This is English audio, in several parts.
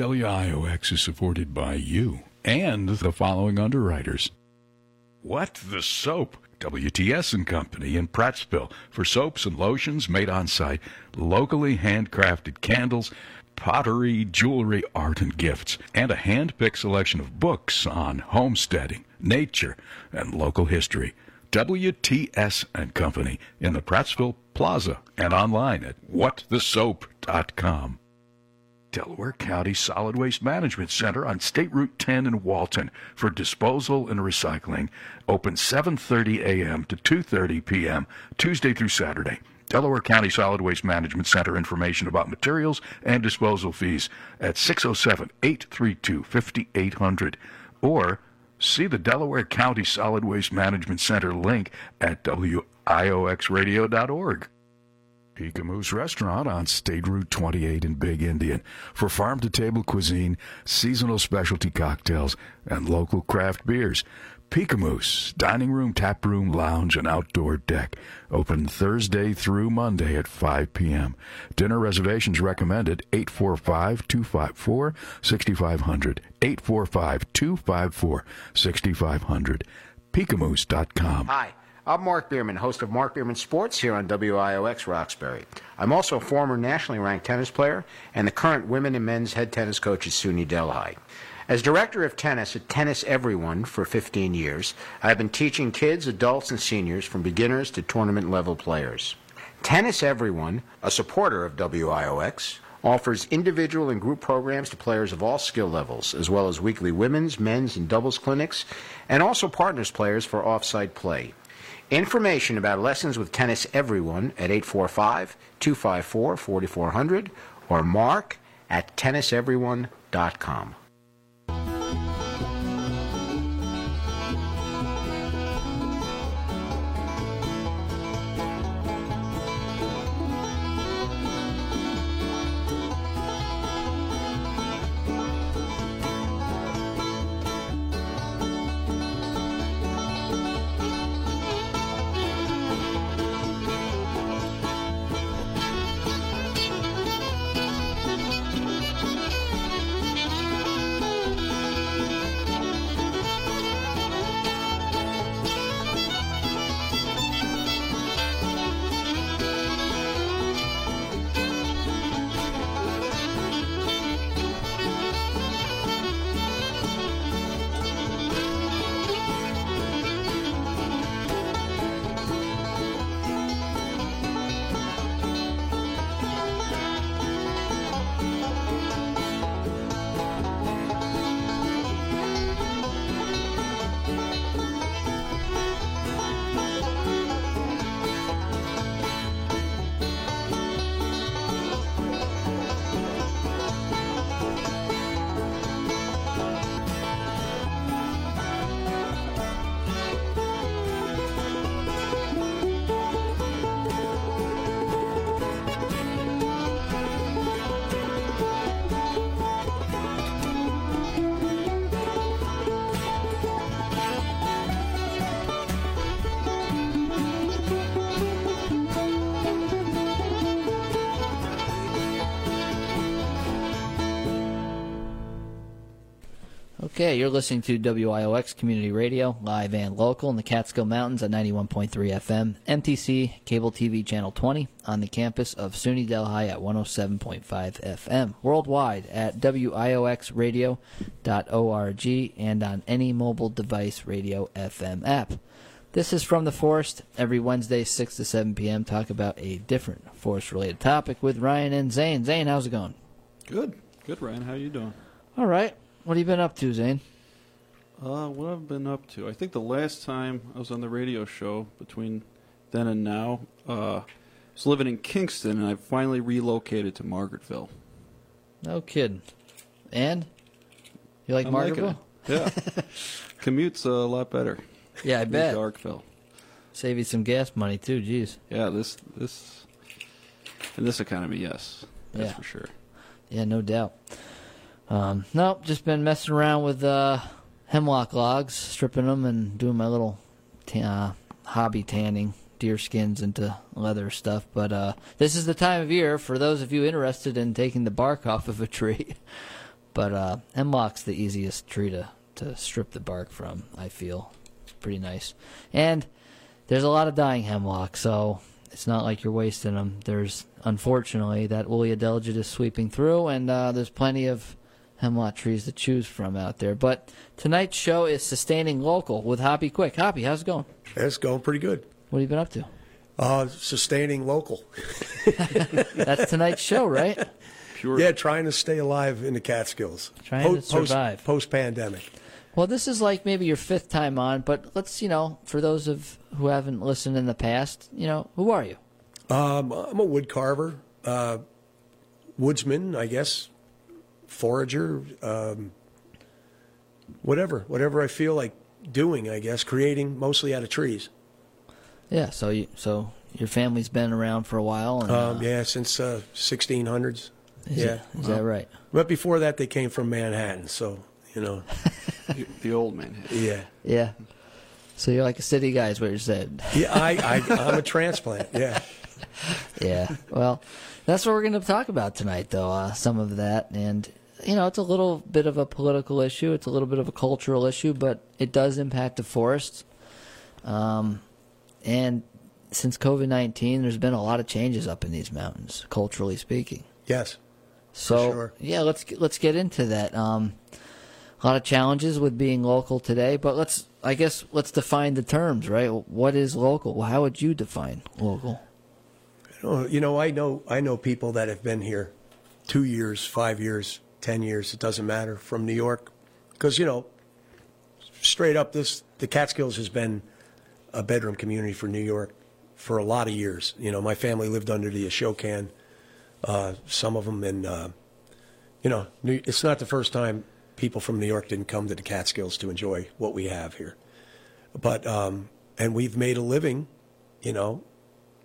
WIOX is supported by you and the following underwriters. What the Soap? WTS and Company in Prattsville for soaps and lotions made on site, locally handcrafted candles, pottery, jewelry, art, and gifts, and a hand-picked selection of books on homesteading, nature, and local history. WTS and Company in the Prattsville Plaza and online at whatthesoap.com. Delaware County Solid Waste Management Center on State Route 10 in Walton for disposal and recycling. Open 7:30 a.m. to 2:30 p.m. Tuesday through Saturday. Delaware County Solid Waste Management Center information about materials and disposal fees at 607-832-5800 or see the Delaware County Solid Waste Management Center link at wioxradio.org. Peekamoose Restaurant on State Route 28 in Big Indian for farm to table cuisine, seasonal specialty cocktails, and local craft beers. Peekamoose, dining room, tap room, lounge, and outdoor deck. Open Thursday through Monday at 5 p.m. Dinner reservations recommended 845-254-6500. 845-254-6500. Peekamoose.com. Hi. I'm Mark Bierman, host of Mark Bierman Sports here on WIOX Roxbury. I'm also a former nationally ranked tennis player and the current women and men's head tennis coach at SUNY Delhi. As director of tennis at Tennis Everyone for 15 years, I've been teaching kids, adults, and seniors from beginners to tournament level players. Tennis Everyone, a supporter of WIOX, offers individual and group programs to players of all skill levels, as well as weekly women's, men's, and doubles clinics, and also partners players for off-site play. Information about lessons with Tennis Everyone at 845 254 4400 or mark at tenniseveryone.com. Okay, you're listening to WIOX Community Radio, live and local in the Catskill Mountains at 91.3 FM, MTC Cable TV Channel 20, on the campus of SUNY Delhi at 107.5 FM, worldwide at WIOXradio.org, and on any mobile device radio FM app. This is From the Forest, every Wednesday, 6 to 7 p.m. Talk about a different forest related topic with Ryan and Zane. Zane, how's it going? Good. Good, Ryan. How you doing? All right. What have you been up to, Zane? Uh, what I've been up to? I think the last time I was on the radio show between then and now, uh, I was living in Kingston, and I finally relocated to Margaretville. No kidding. And you like I'm Margaretville? Yeah, commute's a lot better. Yeah, I bet. Darkville. Save you some gas money too. Jeez. Yeah, this this in this economy, yes, that's Yeah. for sure. Yeah, no doubt. Um, nope, just been messing around with uh, hemlock logs, stripping them, and doing my little ta- uh, hobby tanning deer skins into leather stuff. But uh, this is the time of year for those of you interested in taking the bark off of a tree. But uh, hemlock's the easiest tree to, to strip the bark from, I feel. It's pretty nice. And there's a lot of dying hemlock, so it's not like you're wasting them. There's, unfortunately, that woolly adelgid is sweeping through, and uh, there's plenty of hemlock trees to choose from out there. But tonight's show is Sustaining Local with Hoppy Quick. Hoppy, how's it going? It's going pretty good. What have you been up to? Uh, sustaining local. That's tonight's show, right? Pure. Yeah, trying to stay alive in the Catskills. Trying to survive. Post pandemic. Well, this is like maybe your fifth time on, but let's, you know, for those of who haven't listened in the past, you know, who are you? Um, I'm a wood carver, uh, woodsman, I guess, forager, um, whatever, whatever I feel like doing, I guess, creating mostly out of trees. Yeah, so you, so your family's been around for a while, and Um, uh, yeah, since uh, 1600s. is, yeah, it, is that right? but before that, they came from Manhattan, so you know, The, the old man. yeah, Yeah. So you're like a city guy, is what you said. yeah. I, I I'm a transplant. Yeah. yeah. Well, that's what we're going to talk about tonight, though. Uh, some of that, and you know, it's a little bit of a political issue. It's a little bit of a cultural issue, but it does impact the forests. Um, and since COVID nineteen, there's been a lot of changes up in these mountains, culturally speaking. Yes. So sure. yeah, let's get, let's get into that. Um, a lot of challenges with being local today, but let's I guess let's define the terms, right? What is local? How would you define local? You know, I know I know people that have been here two years, five years, ten years. It doesn't matter from New York, because you know, straight up, this the Catskills has been a bedroom community for New York for a lot of years. You know, my family lived under the Ashokan, uh, some of them, and uh, you know, it's not the first time people from New York didn't come to the Catskills to enjoy what we have here. But um, and we've made a living, you know,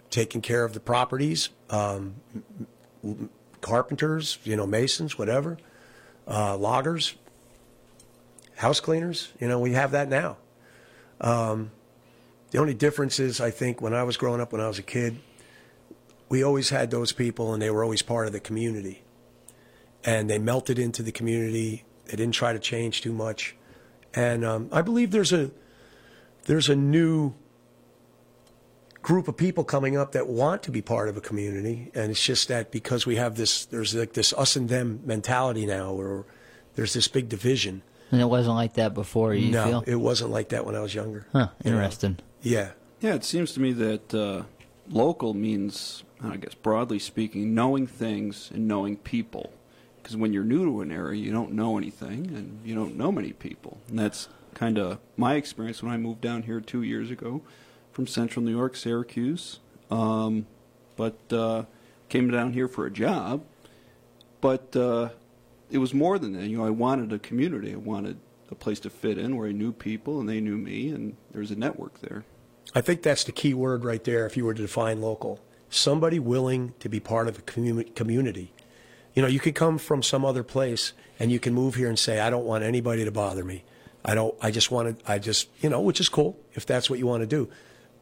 taking care of the properties, um, carpenters, you know, masons, whatever, uh, loggers, house cleaners. You know, we have that now. Um, the only difference is, I think, when I was growing up, when I was a kid, we always had those people, and they were always part of the community, and they melted into the community. They didn't try to change too much, and um, I believe there's a there's a new group of people coming up that want to be part of a community, and it's just that because we have this, there's like this us and them mentality now, or there's this big division. And it wasn't like that before. You no, feel? it wasn't like that when I was younger. huh? You know? Interesting. Yeah, Yeah, it seems to me that uh, local means, I guess, broadly speaking, knowing things and knowing people. Because when you're new to an area, you don't know anything and you don't know many people. And that's kind of my experience when I moved down here two years ago from central New York, Syracuse. Um, but uh, came down here for a job. But uh, it was more than that. You know, I wanted a community. I wanted a place to fit in where I knew people and they knew me, and there was a network there. I think that's the key word right there. If you were to define local, somebody willing to be part of a commu- community. You know, you could come from some other place and you can move here and say, I don't want anybody to bother me. I don't. I just want to. I just, you know, which is cool if that's what you want to do.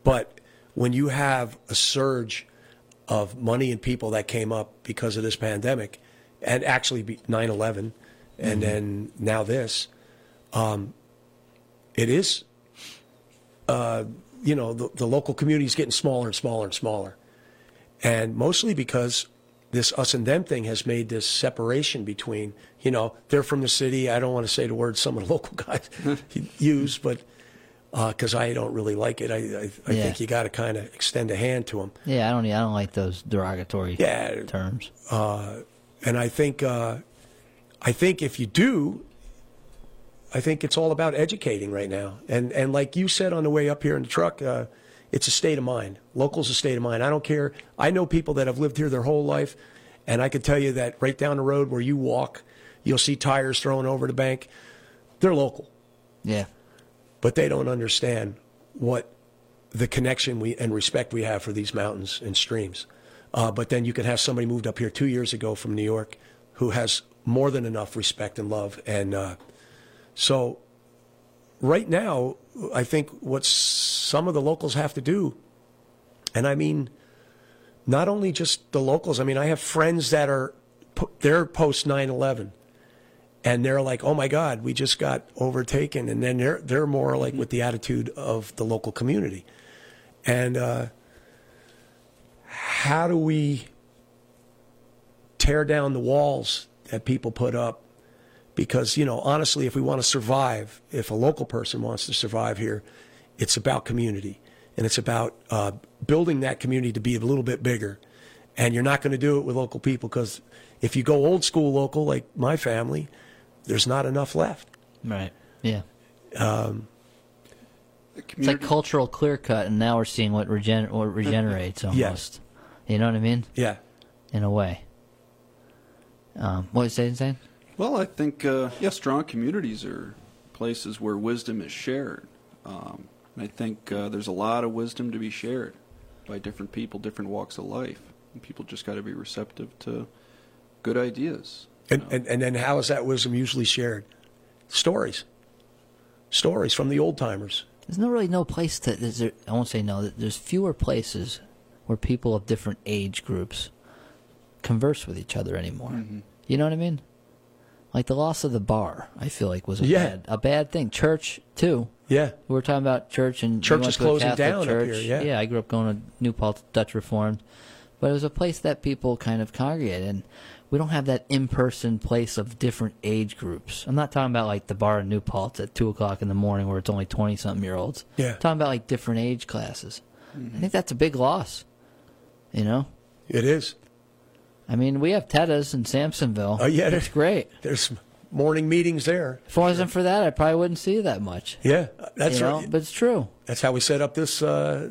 But when you have a surge of money and people that came up because of this pandemic, and actually be 9/11, and then now this, um, it is uh, you know, the, the local community is getting smaller and smaller and smaller. And mostly because this us and them thing has made this separation between, you know, they're from the city. I don't want to say the word some of the local guys use, but because I don't really like it, I, I, I Yeah. think you got to kind of extend a hand to them. Yeah, I don't. I don't like those derogatory Yeah. terms. And I think, uh, I think if you do, I think it's all about educating right now. And and like you said on the way up here in the truck, uh, it's a state of mind. Local's a state of mind. I don't care. I know people that have lived here their whole life, and I can tell you that right down the road where you walk, you'll see tires thrown over the bank. They're local, Yeah. But they don't understand what the connection we and respect we have for these mountains and streams. Uh, but then you can have somebody moved up here two years ago from New York who has more than enough respect and love. And uh, so, right now, I think what some of the locals have to do, and I mean, not only just the locals. I mean, I have friends that are they're post 9/11, and they're like, "Oh my God, we just got overtaken," and then they're they're more like with the attitude of the local community, and uh, how do we tear down the walls that people put up? Because you know, honestly, if we want to survive, if a local person wants to survive here, it's about community, and it's about uh, building that community to be a little bit bigger. And you're not going to do it with local people because if you go old school local, like my family, there's not enough left. Right. Yeah. The It's like cultural clear cut, and now we're seeing what, regen- what regenerates almost. Yes. You know what I mean? Yeah. In a way. Um, what was you saying? well, I think uh, yeah, strong communities are places where wisdom is shared. Um, and I think uh, there's a lot of wisdom to be shared by different people, different walks of life, and people just got to be receptive to good ideas. And, and, and then how is that wisdom usually shared? Stories. Stories from the old timers. There's no really no place to. Is there, I won't say no. There's fewer places where people of different age groups converse with each other anymore. Mm-hmm. You know what I mean? Like the loss of the bar, I feel like was a Yeah. bad a bad thing. Church too. Yeah. We were talking about church and Church is closing Catholic down up church. here, yeah. yeah. I grew up going to New Paltz Dutch Reformed, but it was a place that people kind of congregated, and we don't have that in-person place of different age groups. I'm not talking about like the bar in New Paltz at two o'clock in the morning where it's only twenty-something year olds. Yeah. I'm talking about like different age classes. I think that's a big loss. You know, It is. I mean, we have Tetas in Samsonville. Oh, yeah, that's great. There's morning meetings there. If it wasn't for that, I probably wouldn't see that much. Yeah. That's you know? right. But it's true. That's how we set up this uh,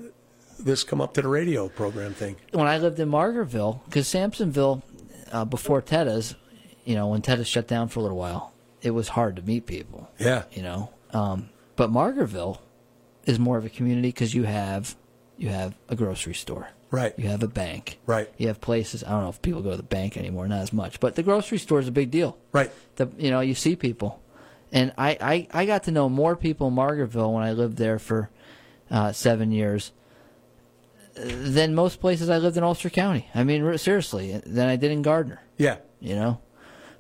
this come up to the radio program thing. when I lived in Margaretville, because Samsonville, uh, before Tetta's, you know, when Tetta's shut down for a little while, it was hard to meet people. Yeah. You know, um, but Margaretville is more of a community because you have you have a grocery store, Right. you have a bank, Right. You have places. I don't know if people go to the bank anymore, not as much, but the grocery store is a big deal. Right. The you know you see people, and I I, I got to know more people in Margaretville when I lived there for uh, seven years than most places I lived in Ulster County. I mean, seriously, than I did in Gardiner. Yeah. You know,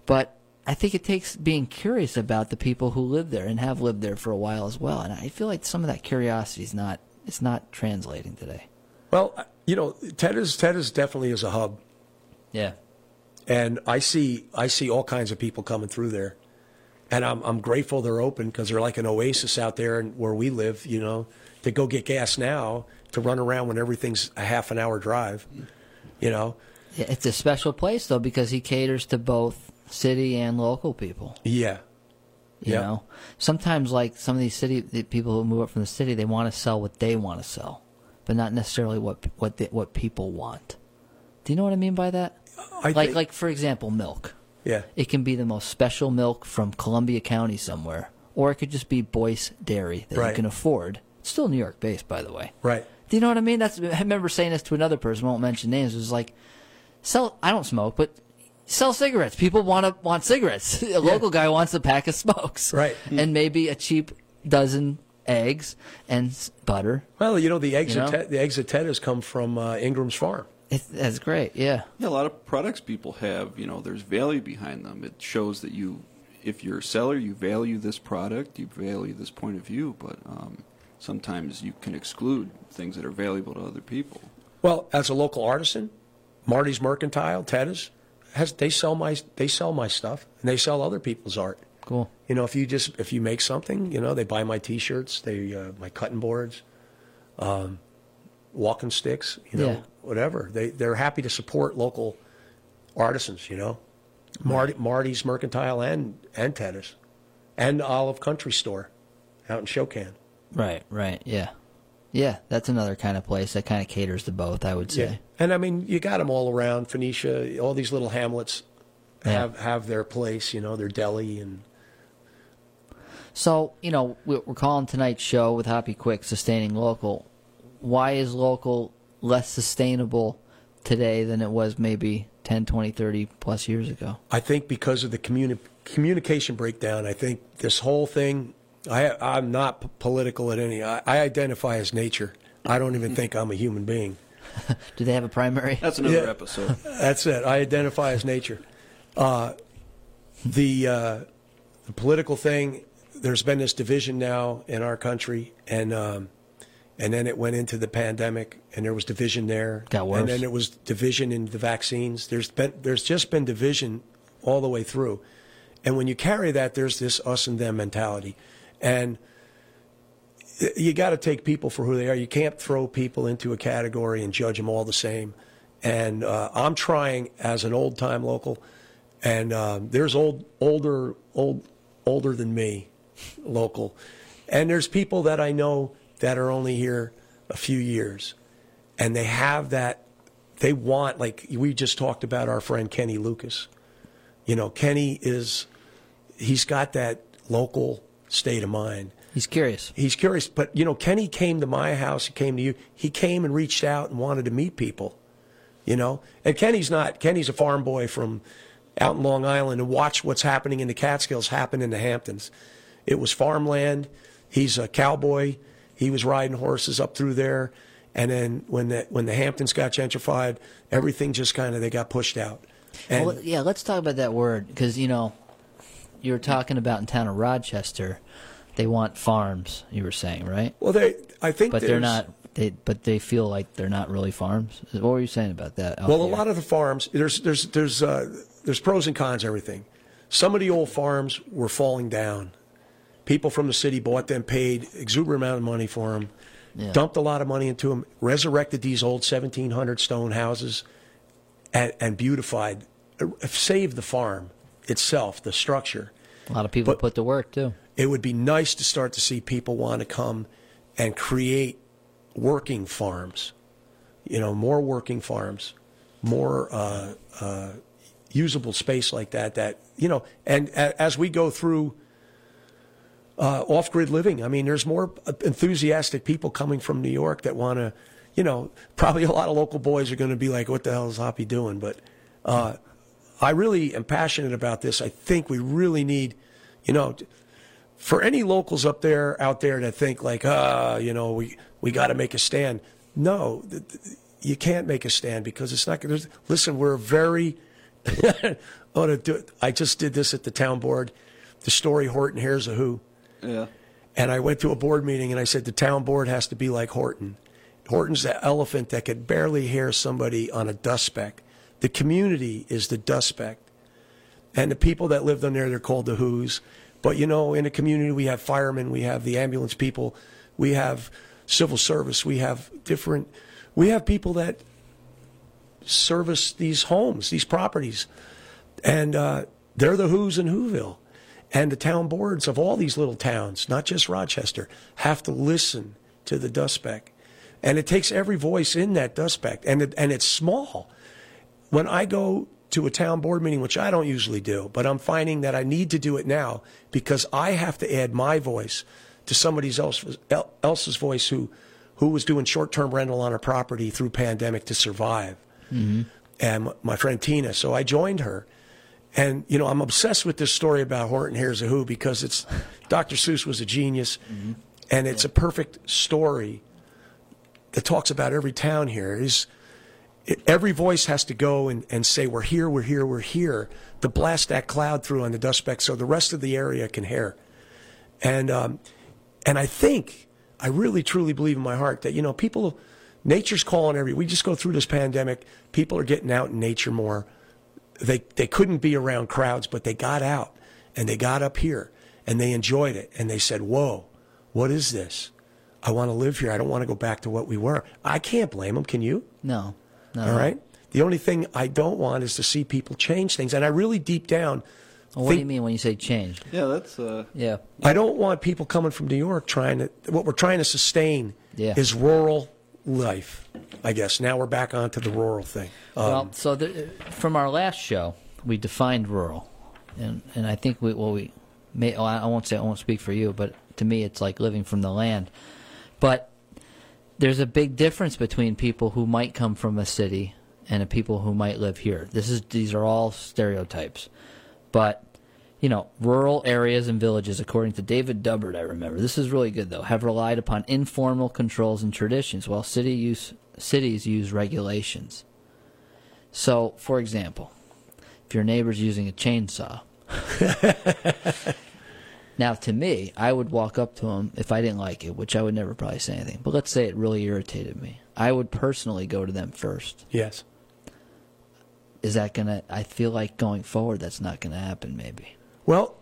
but I think it takes being curious about the people who live there and have lived there for a while as well. And I feel like some of that curiosity is not it's not translating today. Well, uh, you know, Ted is Ted is definitely is a hub, Yeah. and I see I see all kinds of people coming through there, and I'm I'm grateful they're open because they're like an oasis out there and where we live. You know, to go get gas now to run around when everything's a half an hour drive. You know, It's a special place though because he caters to both city and local people. yeah, You Yeah. know, sometimes like some of these city the people who move up from the city, they want to sell what they want to sell, but not necessarily what what they, what people want. Do you know what I mean by that? I like think- like for example, milk. yeah, It can be the most special milk from Columbia County somewhere, or it could just be Boice Dairy that you can afford. It's still New York based, by the way. right, Do you know what I mean? That's I remember saying this to another person. Won't mention names. It was like, sell. I don't smoke, but sell cigarettes. People want to want cigarettes. a local guy wants a pack of smokes, Right. And maybe a cheap dozen eggs and butter. Well, you know, the eggs You at know? Ted, the eggs at Ted has come from uh, Ingram's farm. It, that's great. Yeah. Yeah, a lot of products people have, you know, there's value behind them. It shows that you, if you're a seller, you value this product, you value this point of view, but um, sometimes you can exclude things that are valuable to other people. Well, as a local artisan, Marty's Mercantile, Ted's, has they sell my they sell my stuff and they sell other people's art. Cool. You know, if you just if you make something, you know, they buy my T-shirts, they uh, my cutting boards, um, walking sticks, you know, Yeah. whatever. They they're happy to support local artisans. You know, Marty, Marty's Mercantile and and Ted's, and Olive Country Store, out in Shokan. Right. Right. Yeah. Yeah. That's another kind of place that kind of caters to both. I would say. And I mean, you got them all around Phoenicia. All these little hamlets Yeah. have have their place. You know, their deli and So, you know, we- we're calling tonight's show with Hoppy Quick Sustaining Local. Why is local less sustainable today than it was maybe 10, 20, 30 plus years ago? I think because of the communi- communication breakdown, I think this whole thing. I I'm not p- political at any. I, I identify as nature. I don't even think I'm a human being. Do they have a primary? That's another Yeah. episode. That's it. I identify as nature. Uh, the uh, the political thing. There's been this division now in our country, and um, and then it went into the pandemic, and there was division there. Got worse. And then it was division in the vaccines. There's been there's just been division all the way through, and when you carry that, there's this us and them mentality, and you got to take people for who they are. You can't throw people into a category and judge them all the same. And uh, I'm trying as an old time local, and um, there's old, older, old, older than me, local, and there's people that I know that are only here a few years, and they have that. They want like we just talked about our friend Kenny Lucas. You know, Kenny is he's got that local state of mind He's curious. he's curious. But you know, Kenny came to my house. He came to you. He came and reached out and wanted to meet people. You know, and Kenny's not. Kenny's a farm boy from out in Long Island and watched what's happening in the Catskills happen in the Hamptons. It was farmland. He's a cowboy. He was riding horses up through there, and then when the when the Hamptons got gentrified, everything just kind of they got pushed out. And well, yeah, let's talk about that word because you know you were talking about in town of Rochester, they want farms. You were saying right, well, they I think but they're not. They but they feel like they're not really farms. What were you saying about that? Well, a lot of the farms, there's there's there's uh, there's pros and cons. Everything. Some of the old farms were falling down. People from the city bought them, paid exuberant amount of money for them, Yeah. dumped a lot of money into them, resurrected these old 1700 stone houses, and, and beautified, uh, saved the farm itself, the structure. a lot of people but- put to work too. It would be nice to start to see people want to come and create working farms. You know, more working farms, more uh, uh, usable space like that. That you know, and a, as we go through uh, off-grid living, I mean, there's more enthusiastic people coming from New York that want to. You know, probably a lot of local boys are going to be like, "What the hell is Hoppy doing?" But uh, I really am passionate about this. I think we really need, you know, for any locals up there out there to think like, ah, you know, we we got to make a stand. No, you can't make a stand because it's not. going to, listen, we're very. oh, to do, I just did this at the town board. The story Horton Hears a Who, Yeah. and I went to a board meeting and I said the town board has to be like Horton. Horton's the elephant that could barely hear somebody on a dust speck. The community is the dust speck. And the people that lived on there, they're called the Who's. But you know, in a community, we have firemen, we have the ambulance people, we have civil service, we have different, we have people that service these homes, these properties. And uh, they're the Who's in Whoville. And the town boards of all these little towns, not just Rochester, have to listen to the dust speck. And it takes every voice in that dust speck. And, it, and it's small when I go to a town board meeting, which I don't usually do, but I'm finding that I need to do it now because I have to add my voice to somebody else, else's voice who, who was doing short-term rental on a property through pandemic to survive. Mm-hmm. And my friend Tina, so I joined her. And, you know, I'm obsessed with this story about Horton Hears a Who because it's Dr. Seuss was a genius, mm-hmm. and it's a perfect story that talks about every town here. Is every voice has to go and, and say, We're here, we're here, we're here, to blast that cloud through on the dust speck so the rest of the area can hear. And, um, and I think, I really truly believe in my heart that, you know, people, nature's calling every, we just go through this pandemic, people are getting out in nature more. They, they couldn't be around crowds, but they got out and they got up here and they enjoyed it. And they said, Whoa, what is this? I want to live here. I don't want to go back to what we were. I can't blame them. Can you? No, no. All right. The only thing I don't want is to see people change things. And I really deep down, Well, what do you mean when you say change? Yeah, that's uh, Yeah. I don't want people coming from New York trying to. What we're trying to sustain Yeah. is rural life. I guess now we're back onto the rural thing. Um, well, so the, from our last show, we defined rural, and and I think we well we may oh, I I won't say I won't speak for you, but to me it's like living from the land. But there's a big difference between people who might come from a city and the people who might live here. This is these are all stereotypes, but you know, rural areas and villages, according to David Dubbard, I remember. This is really good, though, have relied upon informal controls and traditions, while city use, cities use regulations. So, for example, if your neighbor's using a chainsaw, Now, to me, I would walk up to him if I didn't like it, which I would never probably say anything. But let's say it really irritated me. I would personally go to them first. Yes. Is that gonna? I feel like going forward, that's not gonna happen. Maybe Well,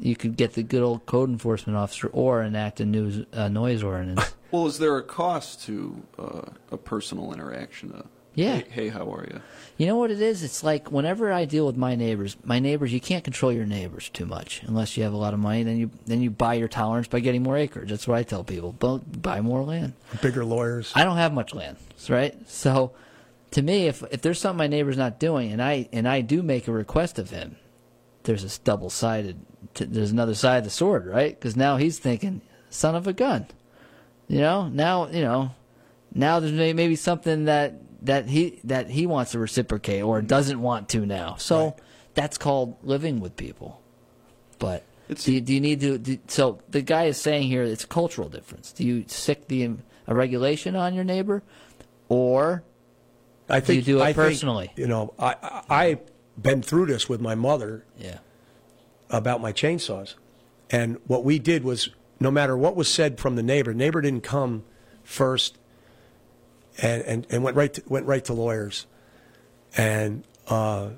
you could get the good old code enforcement officer or enact a news uh, noise ordinance. Well, is there a cost to uh, a personal interaction? Uh, Yeah. Hey, hey, how are you? You know what it is? It's like whenever I deal with my neighbors, my neighbors, you can't control your neighbors too much unless you have a lot of money. Then you then you buy your tolerance by getting more acreage. That's what I tell people. Don't buy more land. bigger lawyers. I don't have much land, right? So, to me, if if there's something my neighbor's not doing, and I and I do make a request of him, there's this double sided. There's another side of the sword, right? Because now he's thinking, son of a gun. You know, now you know, now there's may- maybe something that that he that he wants to reciprocate or doesn't want to now. So Right. that's called living with people. But do you, do you need to? Do, so the guy is saying here it's a cultural difference. Do you sic the um, a regulation on your neighbor, or I think you do it I think, personally? you know, I, I I've been through this with my mother yeah, about my chainsaws, and what we did was, no matter what was said from the neighbor, neighbor didn't come first, and and, and went right to, went right to lawyers, and uh,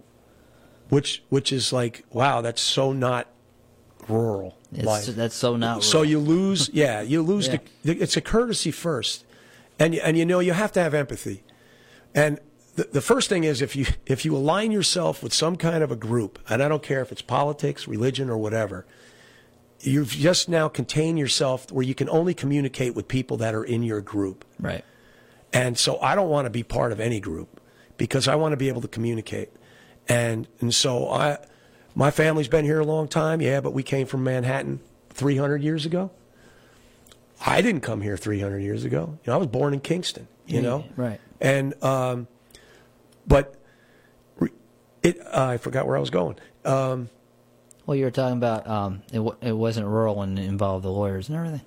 which which is like, wow, that's so not rural it's, life. that's so not. So you lose, yeah, you lose. Yeah. The, it's a courtesy first, and you- and you know you have to have empathy, and the, the first thing is if you if you align yourself with some kind of a group, and I don't care if it's politics, religion, or whatever, you've just now contained yourself where you can only communicate with people that are in your group, right. And so I don't want to be part of any group because I want to be able to communicate, and and so I. My family's been here a long time, yeah, but we came from Manhattan 300 years ago. I didn't come here 300 years ago. You know, I was born in Kingston. You Yeah, know, right. And um, but it. Uh, I forgot where I was going. Um, Well, you were talking about um, it. wa- It wasn't rural and involved the lawyers and everything.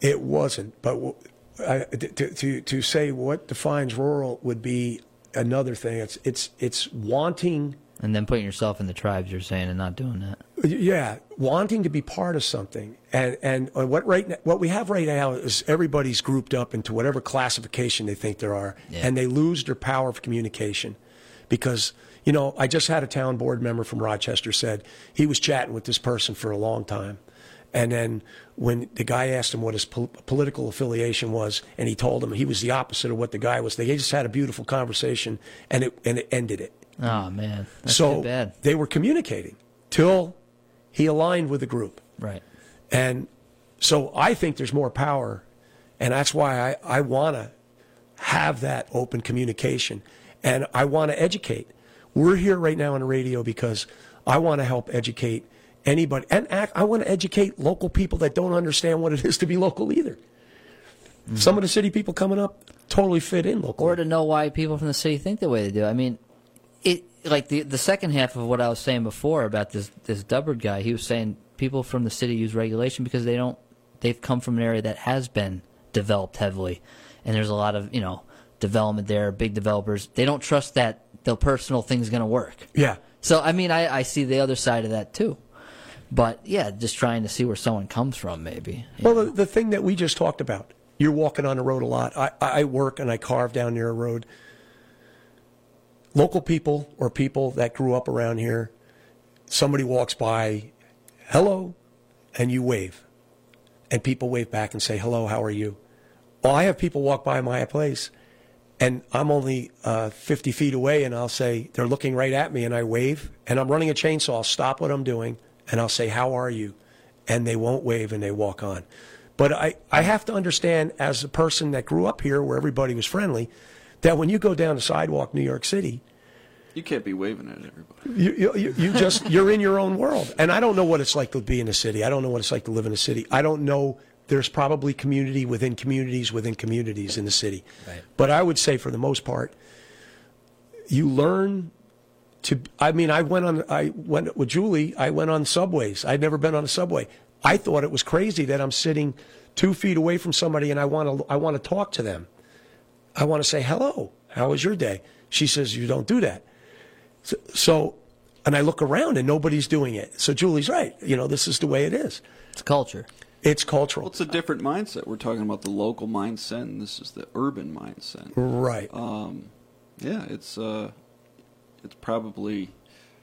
it wasn't, but w- I, to, to to say what defines rural would be another thing. It's it's it's wanting. And then putting yourself in the tribes, you're saying, and not doing that. Yeah, wanting to be part of something, and and what right n- what we have right now is everybody's grouped up into whatever classification they think there are, Yeah. and they lose their power of communication, because you know I just had a town board member from Rochester said he was chatting with this person for a long time, and then when the guy asked him what his pol- political affiliation was, and he told him he was the opposite of what the guy was, they just had a beautiful conversation, and it and it ended it Oh man, that's so bad. they were communicating till he aligned with the group. Right. And so I think there's more power, and that's why I, I want to have that open communication, and I want to educate. We're here right now on the radio because I want to help educate anybody, and act, I want to educate local people that don't understand what it is to be local either. Some of the city people coming up totally fit in locally. or to know why people from the city think the way they do. I mean, it like the the second half of what I was saying before about this this Dubbard guy. He was saying people from the city use regulation because they don't. They've come from an area that has been developed heavily, and there's a lot of you know development there. Big developers. They don't trust that the personal thing's going to work. yeah. So I mean, I, I see the other side of that too. But yeah, just trying to see where someone comes from, maybe. Well, the, the thing that we just talked about, you're walking on the road a lot. I, I work and I carve down near a road. Local people or people that grew up around here, somebody walks by, hello, and you wave. And people wave back and say, hello, how are you? Well, I have people walk by my place and I'm only uh, 50 feet away, and I'll say, they're looking right at me, and I wave, and I'm running a chainsaw. Stop what I'm doing, and I'll say, How are you? And they won't wave and they walk on. But I, I have to understand, as a person that grew up here where everybody was friendly, that when you go down the sidewalk, New York City, You can't be waving at everybody. you, you, you- you just you're in your own world and i don't know what it's like to be in a city i don't know what it's like to live in a city i don't know there's probably community within communities within communities in the city Right. but i would say for the most part you learn to i mean i went on i went with julie i went on subways i'd never been on a subway i thought it was crazy that i'm sitting two feet away from somebody and i want to i want to talk to them i want to say hello how was your day she says you don't do that so, so and I look around and nobody's doing it. So Julie's right. You know, this is the way it is. It's culture. It's cultural. Well, it's a different mindset. We're talking about the local mindset, and this is the urban mindset. right. Yeah, it's uh, it's probably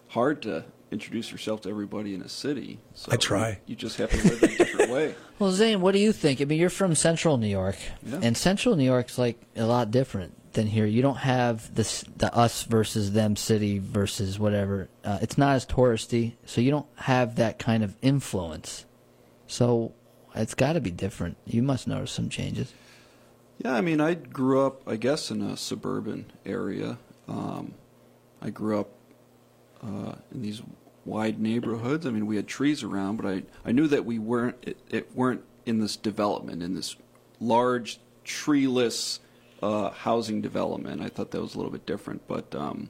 hard to introduce yourself to everybody in a city. So I try. You, you just have to live in a different way. Well, Zane, what do you think? I mean, you're from Central New York, Yeah. and Central New York's like a lot different than here. You don't have this the us versus them city versus whatever. Uh, it's not as touristy, so you don't have that kind of influence. So it's got to be different. You must notice some changes. Yeah, I mean, I grew up, I guess, in a suburban area. Um, I grew up uh, in these wide neighborhoods. I mean, we had trees around, but I, I knew that we weren't it, it weren't in this development, in this large treeless uh, housing development. I thought that was a little bit different, but um,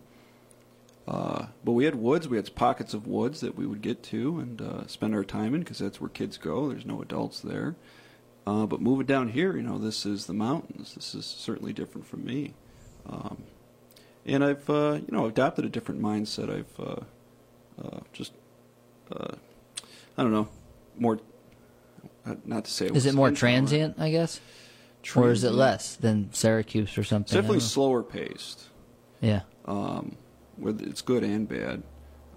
uh, but we had woods. We had pockets of woods that we would get to and uh, spend our time in because that's where kids go. There's no adults there. Uh, but moving down here, you know, this is the mountains. This is certainly different from me. Um, and I've, uh, you know, adopted a different mindset. I've uh, uh, just, uh, I don't know, more. uh, Not to say it Is was it more transient, I guess, or is it less than Syracuse or something? It's definitely slower paced. Yeah. um, whether it's good and bad.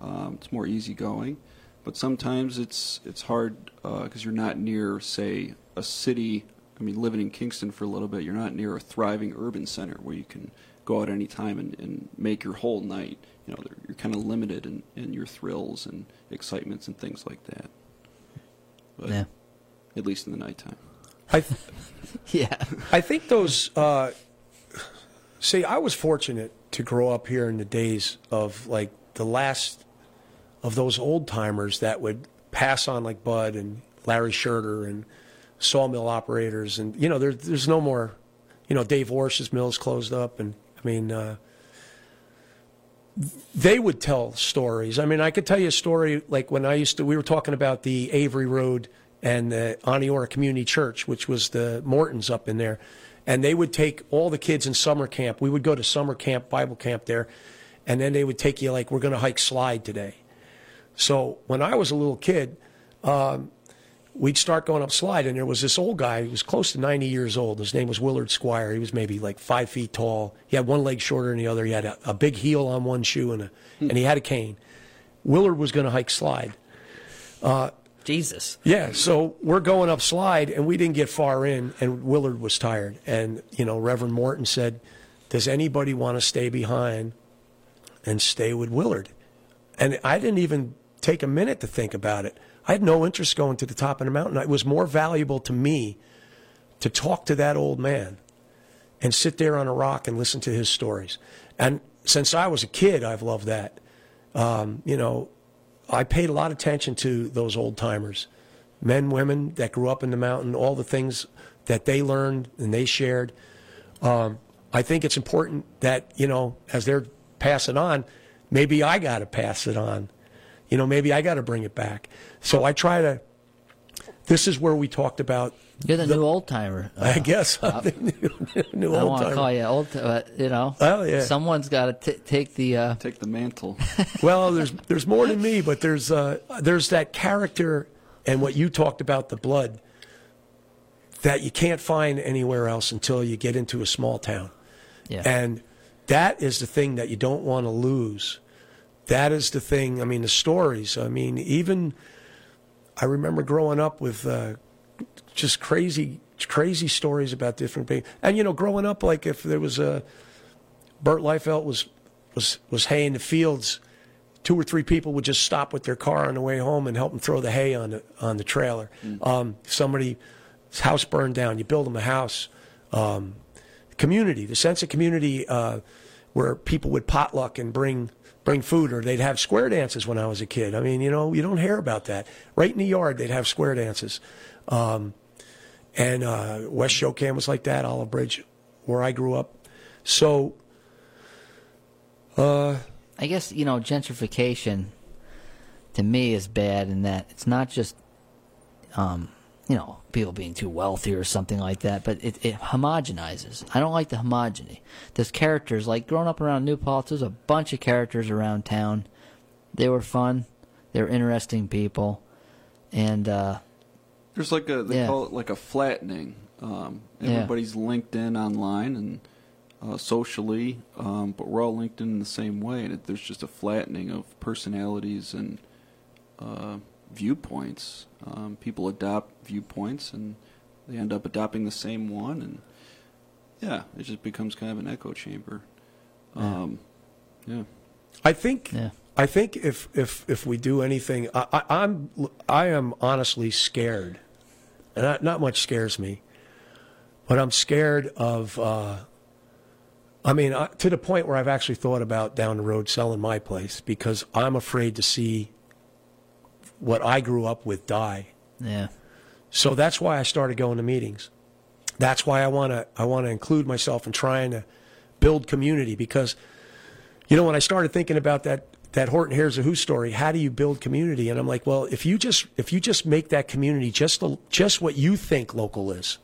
Um, it's more easygoing, but sometimes it's it's hard because you're not near, say, a city. I mean, living in Kingston for a little bit, you're not near a thriving urban center where you can go out any time and, and make your whole night. You know, you're kind of limited in, in your thrills and excitements and things like that. But Yeah. at least in the nighttime. I, th- Yeah. I think those. Uh, see, I was fortunate to grow up here in the days of like the last of those old timers that would pass on like Bud and Larry Scherter and sawmill operators, and you know, there, there's no more. You know, Dave Warsh's mill's closed up, and I mean. Uh, they would tell stories. I mean, I could tell you a story like when I used to, we were talking about the Avery Road and the Aniora Community Church, which was the Mortons up in there. And they would take all the kids in summer camp. We would go to summer camp, Bible camp there. And then they would take you, like, we're going to hike slide today. So when I was a little kid, um, we'd start going up slide, and there was this old guy who was close to 90 years old. His name was Willard Squire. He was maybe like five feet tall. He had one leg shorter than the other. He had a, a big heel on one shoe, and, a, hmm. and he had a cane. Willard was going to hike slide. Uh, Jesus. Yeah, so we're going up slide, and we didn't get far in, and Willard was tired. And, you know, Reverend Morton said, Does anybody want to stay behind and stay with Willard? And I didn't even take a minute to think about it. I had no interest going to the top of the mountain. It was more valuable to me to talk to that old man and sit there on a rock and listen to his stories. And since I was a kid, I've loved that. Um, you know, I paid a lot of attention to those old timers, men, women that grew up in the mountain, all the things that they learned and they shared. Um, I think it's important that, you know, as they're passing on, maybe I got to pass it on. You know, maybe I got to bring it back. So I try to. This is where we talked about. You're the, new old timer. I guess I'm the new, new I old want to call you old, but you know, Oh, yeah. someone's got to take the. Uh, Take the mantle. Well, there's there's more than me, but there's uh, there's that character and what you talked about the blood that you can't find anywhere else until you get into a small town, yeah. and that is the thing that you don't want to lose. That is the thing. I mean, the stories. I mean, even I remember growing up with uh, just crazy crazy stories about different people, and you know, growing up like if there was a Bert Liefeld was was was hay in the fields two or three people would just stop with their car on the way home and help them throw the hay on the on the trailer. Um, somebody's house burned down, you build them a house. Um, community, the sense of community, uh, where people would potluck and bring bring food, or they'd have square dances when I was a kid. I mean, you know, you don't hear about that. Right in the yard, they'd have square dances. Um, and uh, West Shokan was like that, Olive Bridge, where I grew up. So I guess you know gentrification to me is bad in that it's not just um, you know people being too wealthy or something like that, but it, it homogenizes. I don't like the homogeny. There's characters like growing up around New Paltz. There's a bunch of characters around town, They were fun. They were interesting people, and uh, There's like a they Yeah. call it like a flattening. Um, Yeah. everybody's linked in online and uh, socially, um, but we're all linked in the same way. And it, there's just a flattening of personalities and uh, viewpoints. Um, people adopt viewpoints and they end up adopting the same one, and yeah, it just becomes kind of an echo chamber. Um, yeah. I think Yeah. I think if if if we do anything, I, I, I'm I am honestly scared, and not, not much scares me, but I'm scared of. Uh, I mean, uh, to the point where I've actually thought about down the road selling my place because I'm afraid to see what I grew up with die. yeah, So that's why I started going to meetings. That's why I want to I want to include myself in trying to build community because you know when I started thinking about that that Horton Hears a Who story, how do you build community? And I'm like, well, if you just if you just make that community just the, just what you think local is,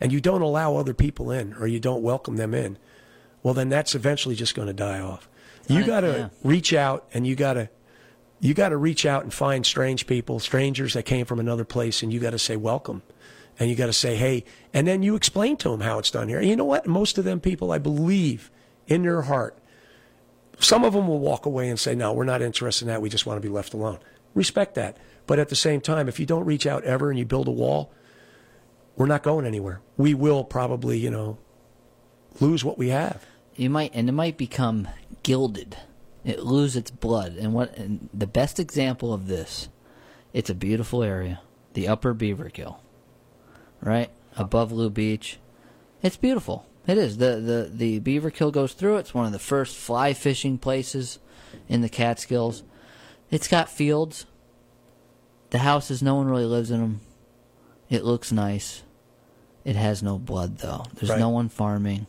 and you don't allow other people in or you don't welcome them in, well then that's eventually just going to die off. You got to yeah. reach out and you got to you got to reach out and find strange people, strangers that came from another place, and you got to say welcome, and you got to say hey, and then you explain to them how it's done here. And you know what? Most of them people, I believe, in their heart, some of them will walk away and say, no, we're not interested in that. We just want to be left alone. Respect that, but at the same time, if you don't reach out ever and you build a wall, we're not going anywhere. We will probably, you know, lose what we have. you might and it might become gilded. It lose its blood. And what and the best example of this, it's a beautiful area, the Upper Beaverkill, right above Lew Beach. It's beautiful. It is. the the The Beaverkill goes through. It's one of the first fly fishing places in the Catskills. It's got fields. The houses, no one really lives in them. It looks nice. It has no blood though. There's Right. no one farming.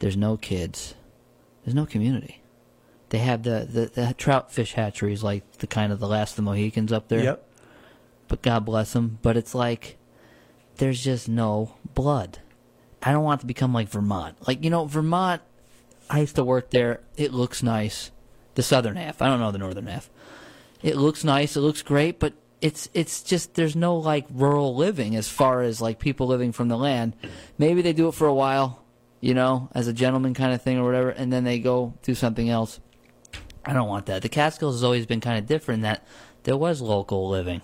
There's no kids. There's no community. They have the, the, the trout fish hatcheries like the kind of the last of the Mohicans up there. Yep. But God bless them. But it's like there's just no blood. I don't want it to become like Vermont. Like you know, Vermont. I used to work there. It looks nice. The southern half. I don't know the northern half. It looks nice. It looks great, but it's it's just there's no like rural living as far as like people living from the land. Maybe they do it for a while, you know, as a gentleman kind of thing or whatever, and then they go do something else. I don't want that. The Catskills has always been kind of different in that there was local living.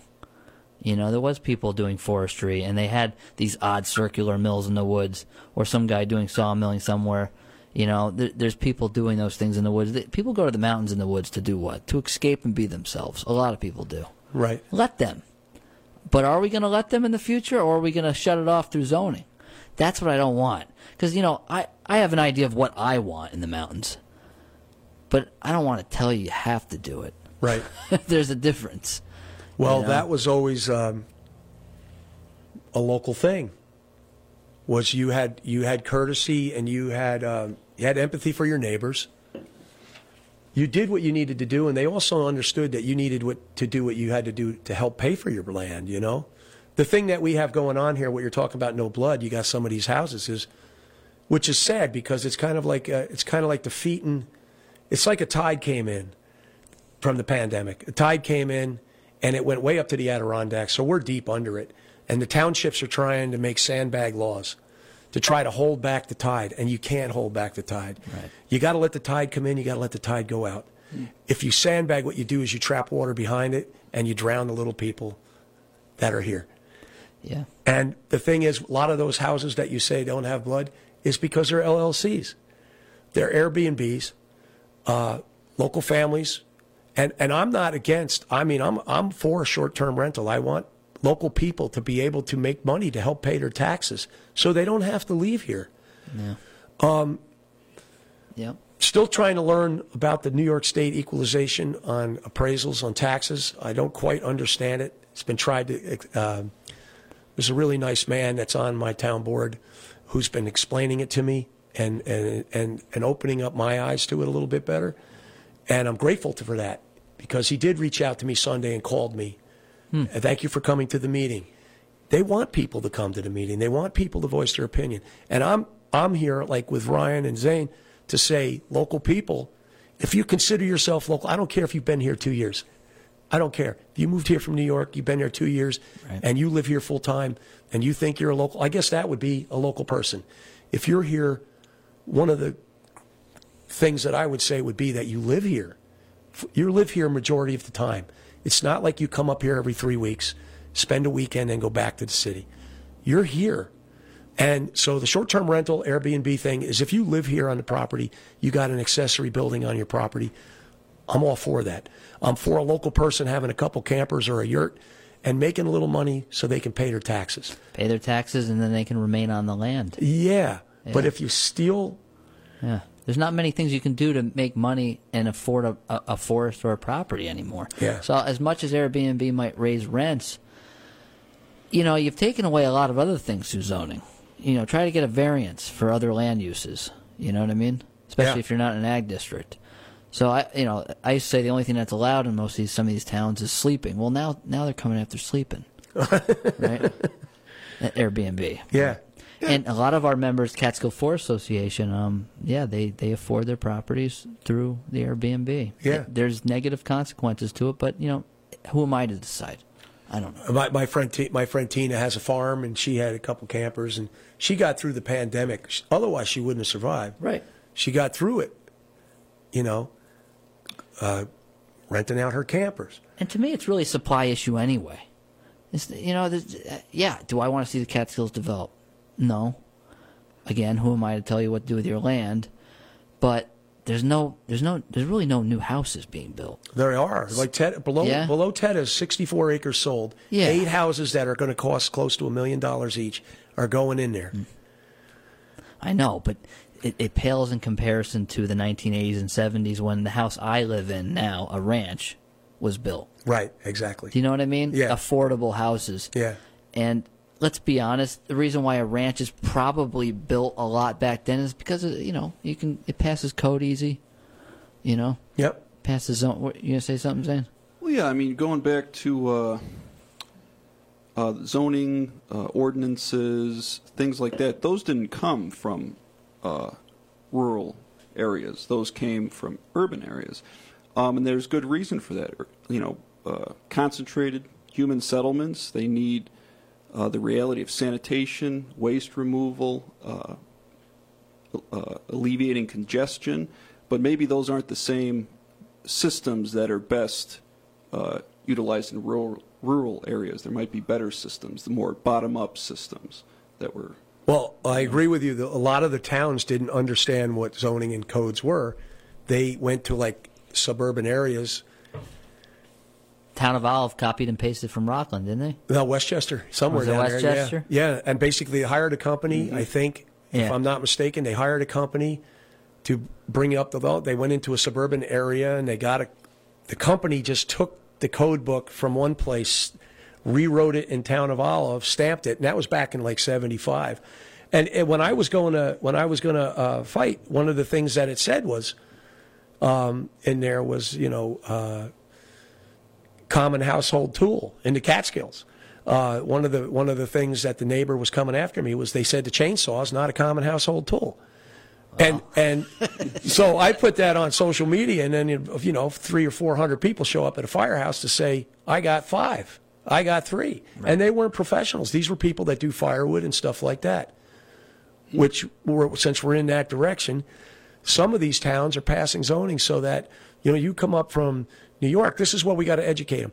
You know, there was people doing forestry, and they had these odd circular mills in the woods, or some guy doing sawmilling somewhere. You know, there, there's people doing those things in the woods. They- People go to the mountains in the woods to do what? To escape and be themselves. A lot of people do. Right. Let them. But are we going to let them in the future, or are we going to shut it off through zoning? That's what I don't want. Because, you know, I, I have an idea of what I want in the mountains. But I don't want to tell you you have to do it. Right. There's a difference. Well, You know? that was always um, a local thing. Was you had you had courtesy and you had um, you had empathy for your neighbors. You did what you needed to do, and they also understood that you needed what, to do what you had to do to help pay for your land. You know, the thing that we have going on here, what you're talking about, no blood. You got some of these houses is, which is sad because it's kind of like uh, it's kind of like defeating. It's like a tide came in from the pandemic. The tide came in and it went way up to the Adirondacks, so we're deep under it. And the townships are trying to make sandbag laws to try to hold back the tide, and you can't hold back the tide. Right. You got to let the tide come in, you got to let the tide go out. Mm. If you sandbag, what you do is you trap water behind it and you drown the little people that are here. Yeah. And the thing is, a lot of those houses that you say don't have blood is because they're LLCs. They're Airbnbs, uh, local families, and and I'm not against. I mean, I'm I'm for a short-term rental. I want local people to be able to make money to help pay their taxes, so they don't have to leave here. Yeah. Um, yeah. Still trying to learn about the New York State equalization on appraisals on taxes. I don't quite understand it. It's been tried to. Uh, there's a really nice man that's on my town board who's been explaining it to me and, and, and, and opening up my eyes to it a little bit better. And I'm grateful to, for that because he did reach out to me Sunday and called me. Hmm. And Thank you for coming to the meeting. They want people to come to the meeting. They want people to voice their opinion. And I'm I'm here like with Ryan and Zane to say local people, If you consider yourself local, I don't care if you've been here two years. I don't care. If you moved here from New York, you've been here two years, Right. and you live here full time, and you think you're a local, I guess that would be a local person. If you're here, one of the things that I would say would be that you live here. You live here majority of the time. It's not like you come up here every three weeks, spend a weekend, and go back to the city. You're here. And so the short term rental Airbnb thing is if you live here on the property, you got an accessory building on your property. I'm all for that. I'm for a local person having a couple campers or a yurt and making a little money so they can pay their taxes. Pay their taxes and then they can remain on the land. Yeah. But if you steal, Yeah. There's not many things you can do to make money and afford a, a, a forest or a property anymore. Yeah. So as much as Airbnb might raise rents, you know, you've taken away a lot of other things through zoning. You know, try to get a variance for other land uses. You know what I mean? Especially Yeah. if you're not in an ag district. So I, you know, I used to say the only thing that's allowed in most of these some of these towns is sleeping. Well, now now they're coming after sleeping, right? At Airbnb. yeah. And a lot of our members, Catskill Forest Association, um, yeah, they, they afford their properties through the Airbnb. Yeah. There's negative consequences to it, but you know, who am I to decide? I don't know. My, my friend my friend Tina has a farm and she had a couple campers and she got through the pandemic. Otherwise, she wouldn't have survived. Right. She got through it, you know, uh, renting out her campers. And to me, it's really a supply issue anyway. It's, you know, uh, yeah. Do I want to see the Catskills develop? No. Again, who am I to tell you what to do with your land? But there's no, there's no, there's really no new houses being built. There are like Ted, below Yeah. below Ted is 64 acres sold. Yeah. Eight houses that are going to cost close to a million dollars each are going in there. I know, but it, it pales in comparison to the 1980s and 70s when the house I live in now, a ranch, was built. Right. Exactly. Do you know what I mean? Yeah. Affordable houses. Yeah. And let's be honest, the reason why a ranch is probably built a lot back then is because you know you can it passes code easy. You know, Yep. passes zone. What, you gonna say something, Zane? Well, yeah, I mean, going back to uh, uh, zoning, uh, ordinances, things like that, those didn't come from uh, rural areas. Those came from urban areas. Um, and there's good reason for that. You know, uh, concentrated human settlements, they need uh, the reality of sanitation, waste removal, uh, uh, alleviating congestion, but maybe those aren't the same systems that are best uh, utilized in rural rural areas. There might be better systems, the more bottom up systems that were. Well, I agree with you. A lot of the towns didn't understand what zoning and codes were. They went to like suburban areas. Town of Olive copied and pasted from Rockland, didn't they? No, Westchester, somewhere down Westchester? there. Yeah. yeah, and basically they hired a company. I think, if Yeah. I'm not mistaken, they hired a company to bring up the. They went into a suburban area and they got a. The company just took the code book from one place, rewrote it in Town of Olive, stamped it, and that was back in like '75. And, and when I was going to when I was going to uh, fight, one of the things that it said was, um, in there was you know. Uh, common household tool in the Catskills. Uh, one of the one of the things that the neighbor was coming after me was they said the chainsaw is not a common household tool, and and so I put that on social media, and then you know three or four hundred people show up at a firehouse to say I got five, I got three, and they weren't professionals. These were people that do firewood and stuff like that. Which were, since we're in that direction, some of these towns are passing zoning so that you know you come up from New York. This is what we got to educate them.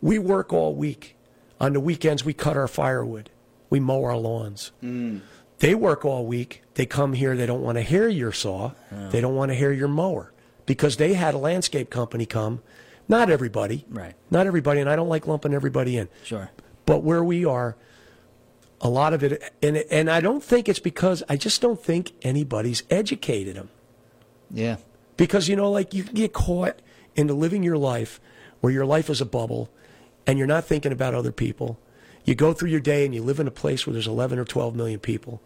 We work all week. On the weekends, we cut our firewood. We mow our lawns. Mm. They work all week. They come here. They don't want to hear your saw. They don't want to hear your mower because they had a landscape company come. Not everybody. Right. Not everybody. And I don't like lumping everybody in. Sure. But where we are, a lot of it, and and I don't think it's because I just don't think anybody's educated them Yeah. because you know, like you can get caught into living your life where your life is a bubble, and you're not thinking about other people. You go through your day and you live in a place where there's 11 or 12 million people.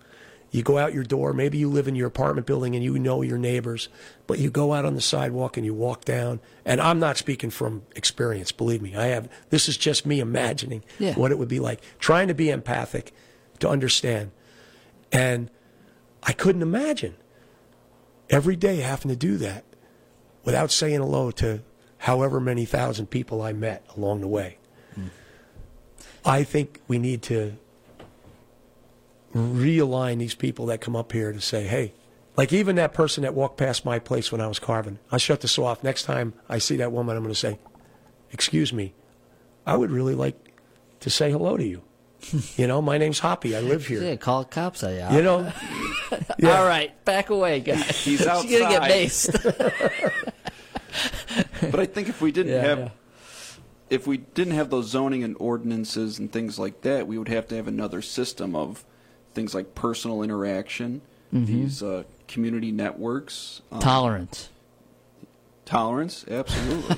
You go out your door, maybe you live in your apartment building and you know your neighbors, but you go out on the sidewalk and you walk down. And I'm not speaking from experience, believe me. I have this is just me imagining Yeah. what it would be like, trying to be empathic, to understand. And I couldn't imagine every day having to do that. Without saying hello to however many thousand people I met along the way. Hmm. I think we need to realign these people that come up here to say, hey, like even that person that walked past my place when I was carving, I'll shut this off. Next time I see that woman, I'm going to say, excuse me, I would really like to say hello to you. You know, my name's Hoppy. I live here. Yeah, call cops on you. You know, yeah. All right, back away, guys. He's She's gonna get outside. But I think if we didn't Yeah, have yeah. if we didn't have those zoning and ordinances and things like that, we would have to have another system of things like personal interaction, Mm-hmm. these uh, community networks, um, Tolerance. tolerance. Absolutely.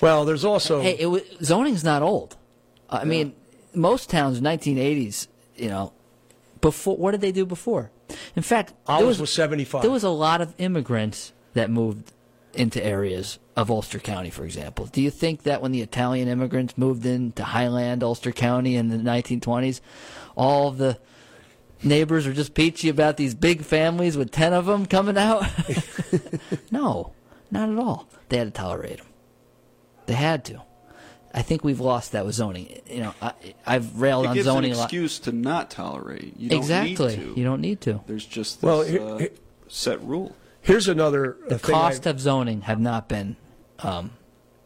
Well, there's also Hey, it was, zoning's not old. I mean, most towns, 1980s, you know, before what did they do before? In fact, there Olives was 75. There was a lot of immigrants that moved into areas of Ulster County, for example. Do you think that when the Italian immigrants moved into Highland, Ulster County in the 1920s, all the neighbors were just peachy about these big families with 10 of them coming out? no, not at all. They had to tolerate them. They had to. I think we've lost that with zoning. You know, I, I've railed it on gives zoning an a lot. excuse to not tolerate. You don't exactly. Need to. You don't need to. There's just this Well, here- uh, here- set rule. here's another uh, The thing cost I- of zoning have not been um,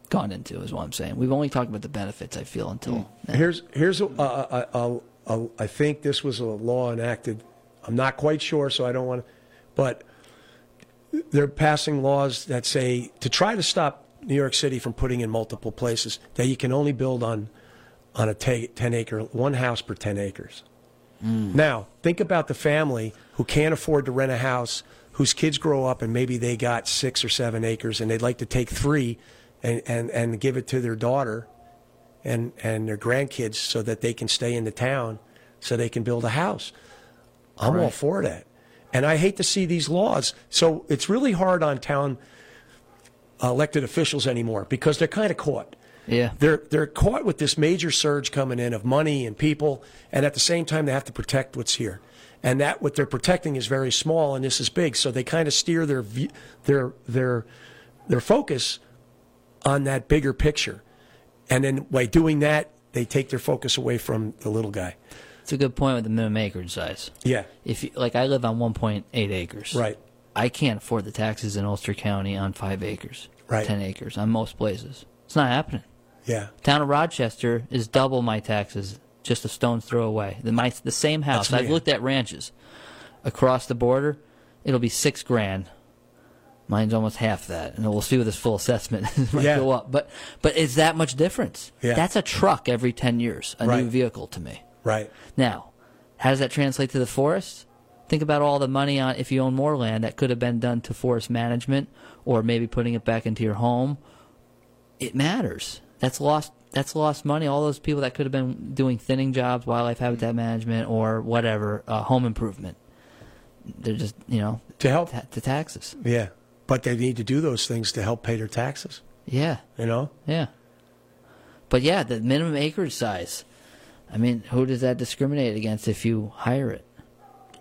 gone into, is what I'm saying. We've only talked about the benefits. I feel until now. Here's here's a, a, a, a, a, I think this was a law enacted. I'm not quite sure, so I don't want to, but they're passing laws that say to try to stop New York City from putting in multiple places that you can only build on on a ta 10 acre one house per 10 acres. Mm. Now, think about the family who can't afford to rent a house, whose kids grow up and maybe they got six or seven acres and they'd like to take three and, and, and give it to their daughter and, and their grandkids so that they can stay in the town so they can build a house. I'm all Right. for that. And I hate to see these laws. So it's really hard on town Uh, elected officials anymore because they're kind of caught. Yeah. They're they're caught with this major surge coming in of money and people, and at the same time they have to protect what's here, and that what they're protecting is very small, and this is big. So they kind of steer their view, their their their focus on that bigger picture, and then by doing that, they take their focus away from the little guy. It's a good point with the minimum acreage size. Yeah, If you, like, I live on 1.8 acres. right. I can't afford the taxes in Ulster County on five acres, Right. 10 acres on most places. It's not happening. Yeah, Town of Rochester is double my taxes, just a stone's throw away. The, my, the same house. That's I've looked at ranches across the border. It'll be six grand. Mine's almost half that, and we'll see with this full assessment. it might Yeah. go up, but but it's that much difference. Yeah. That's a truck every ten years, a Right. new vehicle to me. right. Now, how does that translate to the forest? Think about all the money on if you own more land that could have been done to forest management or maybe putting it back into your home. It matters. That's lost that's lost money. All those people that could have been doing thinning jobs, wildlife habitat management or whatever, uh, home improvement. They're just, you know, To help. ta- to taxes. Yeah, but they need to do those things to help pay their taxes. Yeah. You know. Yeah. But yeah, the minimum acreage size. I mean, who does that discriminate against if you hire it?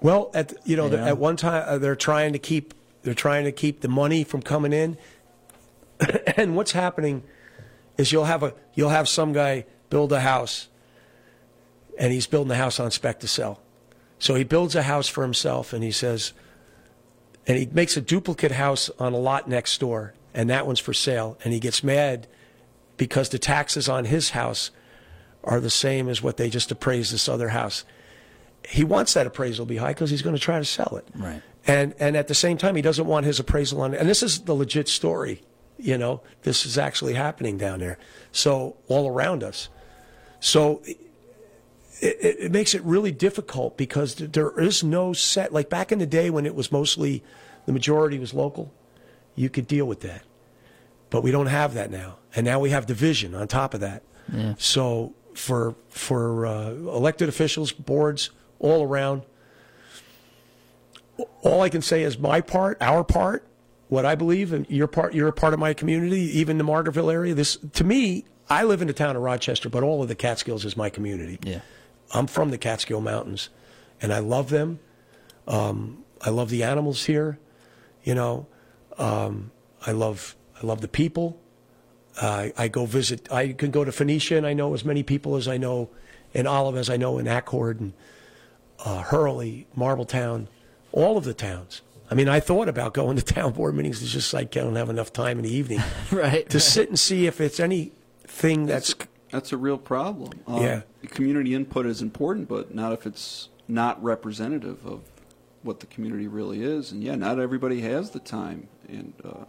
Well, at you know, know? at one time uh, they're trying to keep they're trying to keep the money from coming in, and what's happening is you'll have a you'll have some guy build a house, and he's building the house on spec to sell, so he builds a house for himself, and he says, and he makes a duplicate house on a lot next door, and that one's for sale, and he gets mad because the taxes on his house are the same as what they just appraised this other house he wants that appraisal to be high because he's going to try to sell it. Right. And and at the same time, he doesn't want his appraisal on. And this is the legit story. You know, this is actually happening down there. So all around us. So it, it, it makes it really difficult because there is no set. Like back in the day when it was mostly the majority was local, you could deal with that. But we don't have that now, and now we have division on top of that. Yeah. So for for uh, elected officials, boards all around, all I can say is my part, our part, what I believe, and your part. You're a part of my community, even the Margaretville area. This to me, I live in the town of Rochester, but all of the Catskills is my community. Yeah. I'm from the Catskill Mountains, and I love them. Um, I love the animals here. You know, um, I love I love the people. Uh, I go visit. I can go to Phoenicia, and I know as many people as I know in Olive as I know in Accord and uh, Hurley, Marbletown, all of the towns. I mean, I thought about going to town board meetings. It's just like I don't have enough time in the evening right. to sit and see if it's anything that's That's a real problem. Uh, Yeah. Community input is important, but not if it's not representative of what the community really is. And yeah, not everybody has the time and uh,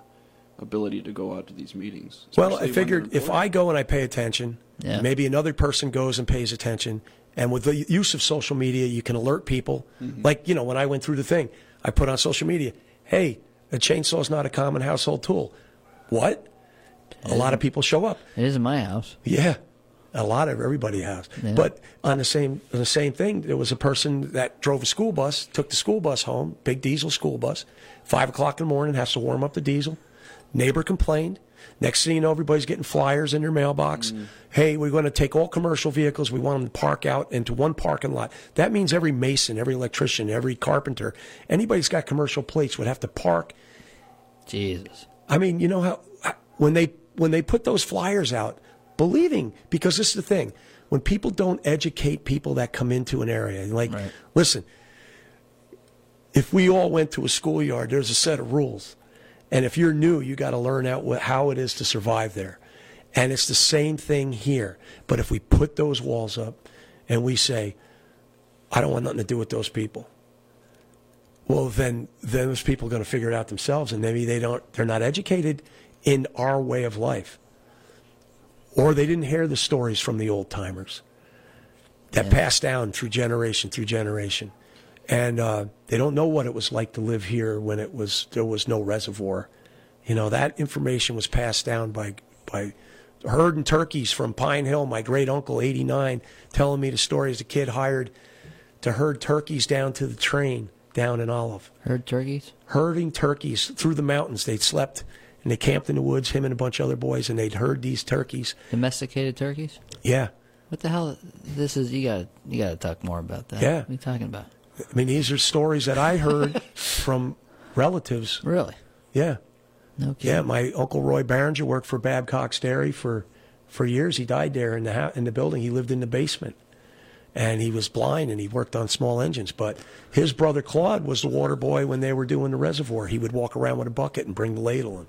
ability to go out to these meetings. Well, I figured if I go and I pay attention, Yeah. maybe another person goes and pays attention. And with the use of social media, you can alert people. Mm-hmm. Like, you know, when I went through the thing, I put on social media, hey, a chainsaw is not a common household tool. What? A lot of people show up. It is in my house. Yeah, a lot of everybody has. Yeah. But on the same on the same thing, there was a person that drove a school bus, took the school bus home, big diesel school bus, five o'clock in the morning, has to warm up the diesel. Neighbor complained. Next thing you know, everybody's getting flyers in their mailbox. Mm. Hey, we're going to take all commercial vehicles. We want them to park out into one parking lot. That means every mason, every electrician, every carpenter, anybody's got commercial plates would have to park Jesus. I mean, you know how when they when they put those flyers out, believing because this is the thing, when people don't educate people that come into an area, like, Right. listen, if we all went to a schoolyard, there's a set of rules, and if you're new, you got to learn out what, how it is to survive there, and it's the same thing here. But if we put those walls up, and we say, I don't want nothing to do with those people well then then those people are going to figure it out themselves and maybe they don't they're not educated in our way of life or they didn't hear the stories from the old timers that Yeah. passed down through generation through generation and uh, they don't know what it was like to live here when it was there was no reservoir you know that information was passed down by by herding turkeys from pine hill my great uncle 89 telling me the story as a kid hired to herd turkeys down to the train down in Olive. Herd turkeys? Herding turkeys through the mountains. They'd slept and they camped in the woods, him and a bunch of other boys, and they'd herd these turkeys. Domesticated turkeys? Yeah. What the hell? This is you got you got to talk more about that. Yeah. What are you talking about? I mean, these are stories that I heard from relatives. Really? Yeah. No kidding. Yeah. My Uncle Roy Barringer worked for Babcock's Dairy for, for years. He died there in the, hou- in the building. He lived in the basement. And he was blind and he worked on small engines. But his brother Claude was the water boy when they were doing the reservoir. He would walk around with a bucket and bring the ladle in.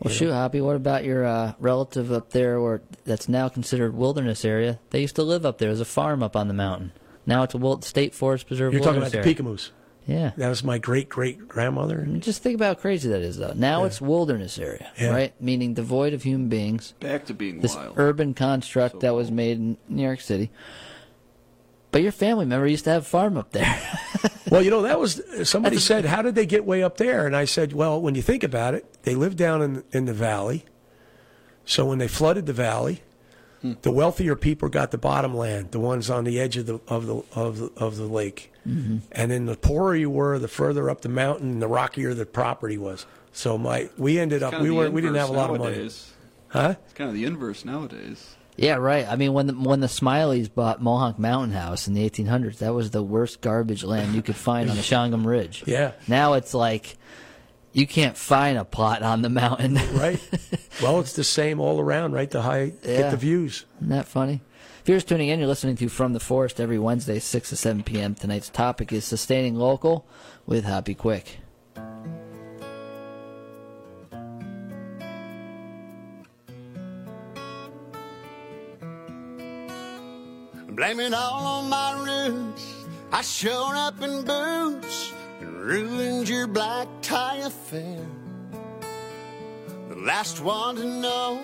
Well, shoot, Hoppy. What about your uh, relative up there, or that's now considered wilderness area? They used to live up there. There's a farm up on the mountain. Now it's a wild, state forest preserve. You're talking about wilderness the Peekamoose. Yeah. That was my great great grandmother. I mean, Just think about how crazy that is, though. Now it's wilderness area, Yeah. right? Meaning devoid of human beings. back to being This wild. urban construct that was made in New York City. But your family member used to have a farm up there. Well, you know, that was somebody said, "How did they get way up there?" And I said, "Well, when you think about it, they lived down in in the valley. So when they flooded the valley, the wealthier people got the bottom land, the ones on the edge of the of the of the, of the lake. Mm-hmm. And then the poorer you were, the further up the mountain, and the rockier the property was. So my we ended up we weren't we didn't have a lot of money, huh? It's kind of the inverse nowadays. yeah, right. I mean, when the, when the Smileys bought Mohonk Mountain House in the 1800s, that was the worst garbage land you could find on the Shawangunk Ridge. Yeah. Now it's like you can't find a plot on the mountain. Right. well, it's the same all around, right? The high Yeah. get the views. Isn't that funny? If you're just tuning in, you're listening to From the Forest every Wednesday, 6 to 7 p.m. Tonight's topic is sustaining local with Hoppy Quick. Blame it all on my roots. I showed up in boots and ruined your black tie affair. The last one to know,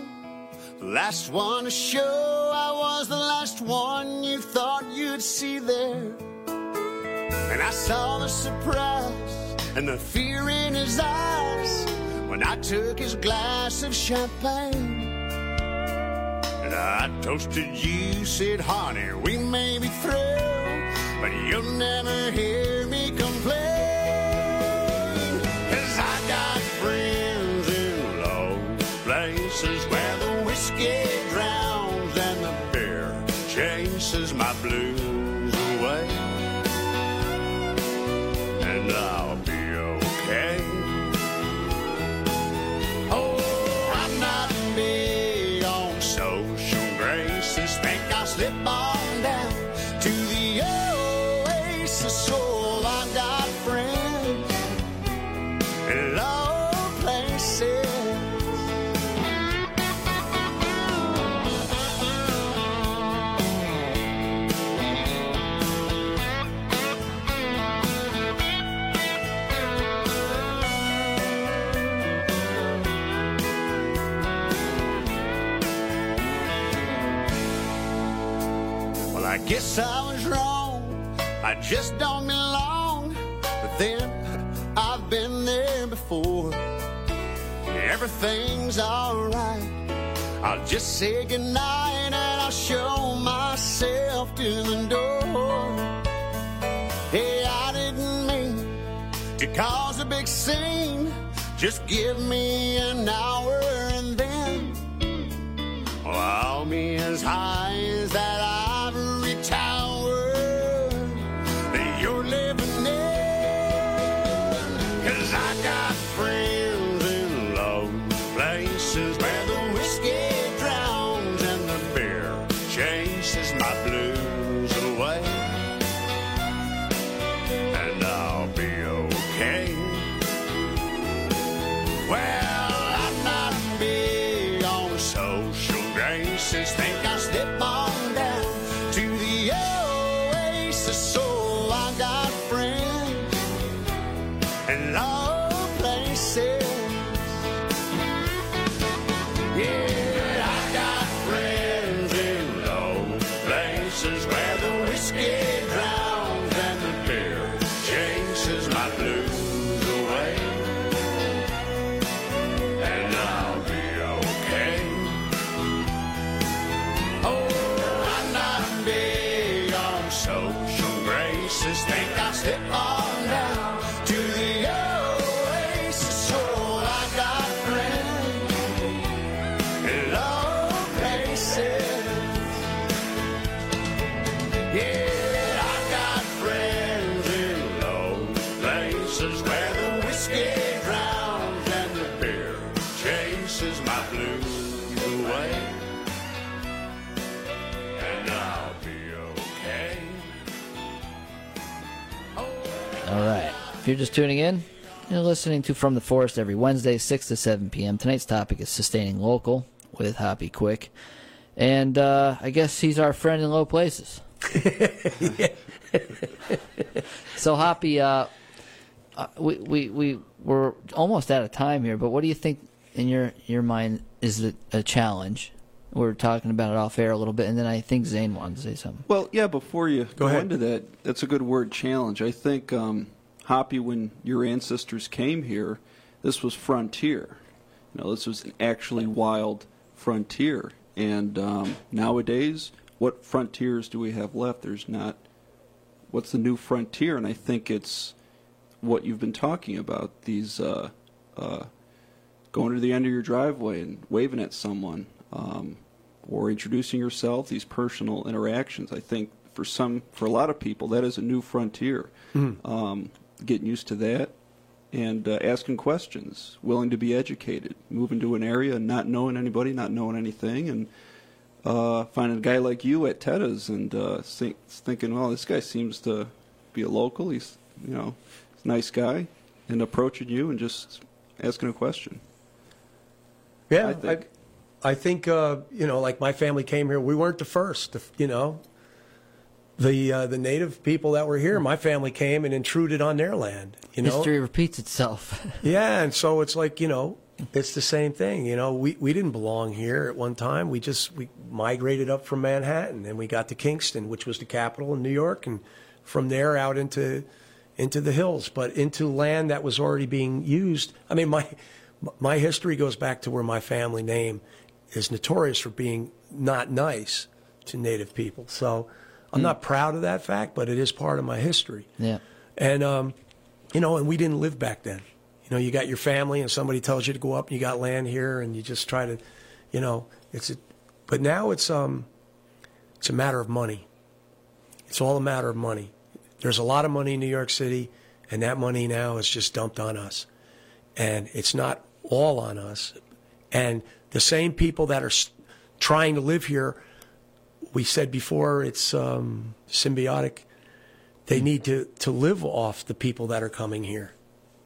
the last one to show. I was the last one you thought you'd see there. And I saw the surprise and the fear in his eyes when I took his glass of champagne. And I toasted you, said, honey, we may be through, but you'll never hear me complain. I got friends in low places guess I was wrong. I just don't belong. But then I've been there before. Everything's alright. I'll just say goodnight and I'll show myself to the door. Hey, I didn't mean to cause a big scene. Just give me an hour and then well, I'll be as high All right. If you're just tuning in, you're listening to From the Forest every Wednesday, 6 to 7 p.m. Tonight's topic is sustaining local with Hoppy Quick. And uh, I guess he's our friend in low places. so, Hoppy, uh, uh, we, we, we, we're almost out of time here, but what do you think in your, your mind is a, a challenge? We are talking about it off air a little bit, and then I think Zane wanted to say something. Well, yeah, before you go, ahead. into that, that's a good word, challenge. I think, um, Hoppy, when your ancestors came here, this was frontier. You know, this was an actually wild frontier. And um, nowadays, what frontiers do we have left? There's not. What's the new frontier? And I think it's what you've been talking about. These uh, uh, going to the end of your driveway and waving at someone, um, or introducing yourself. These personal interactions. I think for some, for a lot of people, that is a new frontier. Um, getting used to that, and uh, asking questions, willing to be educated, moving to an area and not knowing anybody, not knowing anything, and uh, finding a guy like you at Tetta's and uh, think, thinking, well, this guy seems to be a local. He's, you know, he's a nice guy, and approaching you and just asking a question. Yeah, I think. I, I think uh, you know, like my family came here. We weren't the first. You know, the uh, the native people that were here, my family came and intruded on their land. You know, History repeats itself. yeah, and so it's like you know, it's the same thing. You know, we we didn't belong here at one time. We just we migrated up from Manhattan and we got to Kingston, which was the capital in New York, and from there out into into the hills, but into land that was already being used. I mean, my my history goes back to where my family name is notorious for being not nice to Native people. So I'm not proud of that fact, but it is part of my history. yeah. And um, you know, and we didn't live back then. You know, you got your family, and somebody tells you to go up, and you got land here, and you just try to, you know, it's a. But now it's um, it's a matter of money. It's all a matter of money. There's a lot of money in New York City, and that money now is just dumped on us, and it's not all on us. And the same people that are trying to live here, we said before, it's um, symbiotic they need to, to live off the people that are coming here.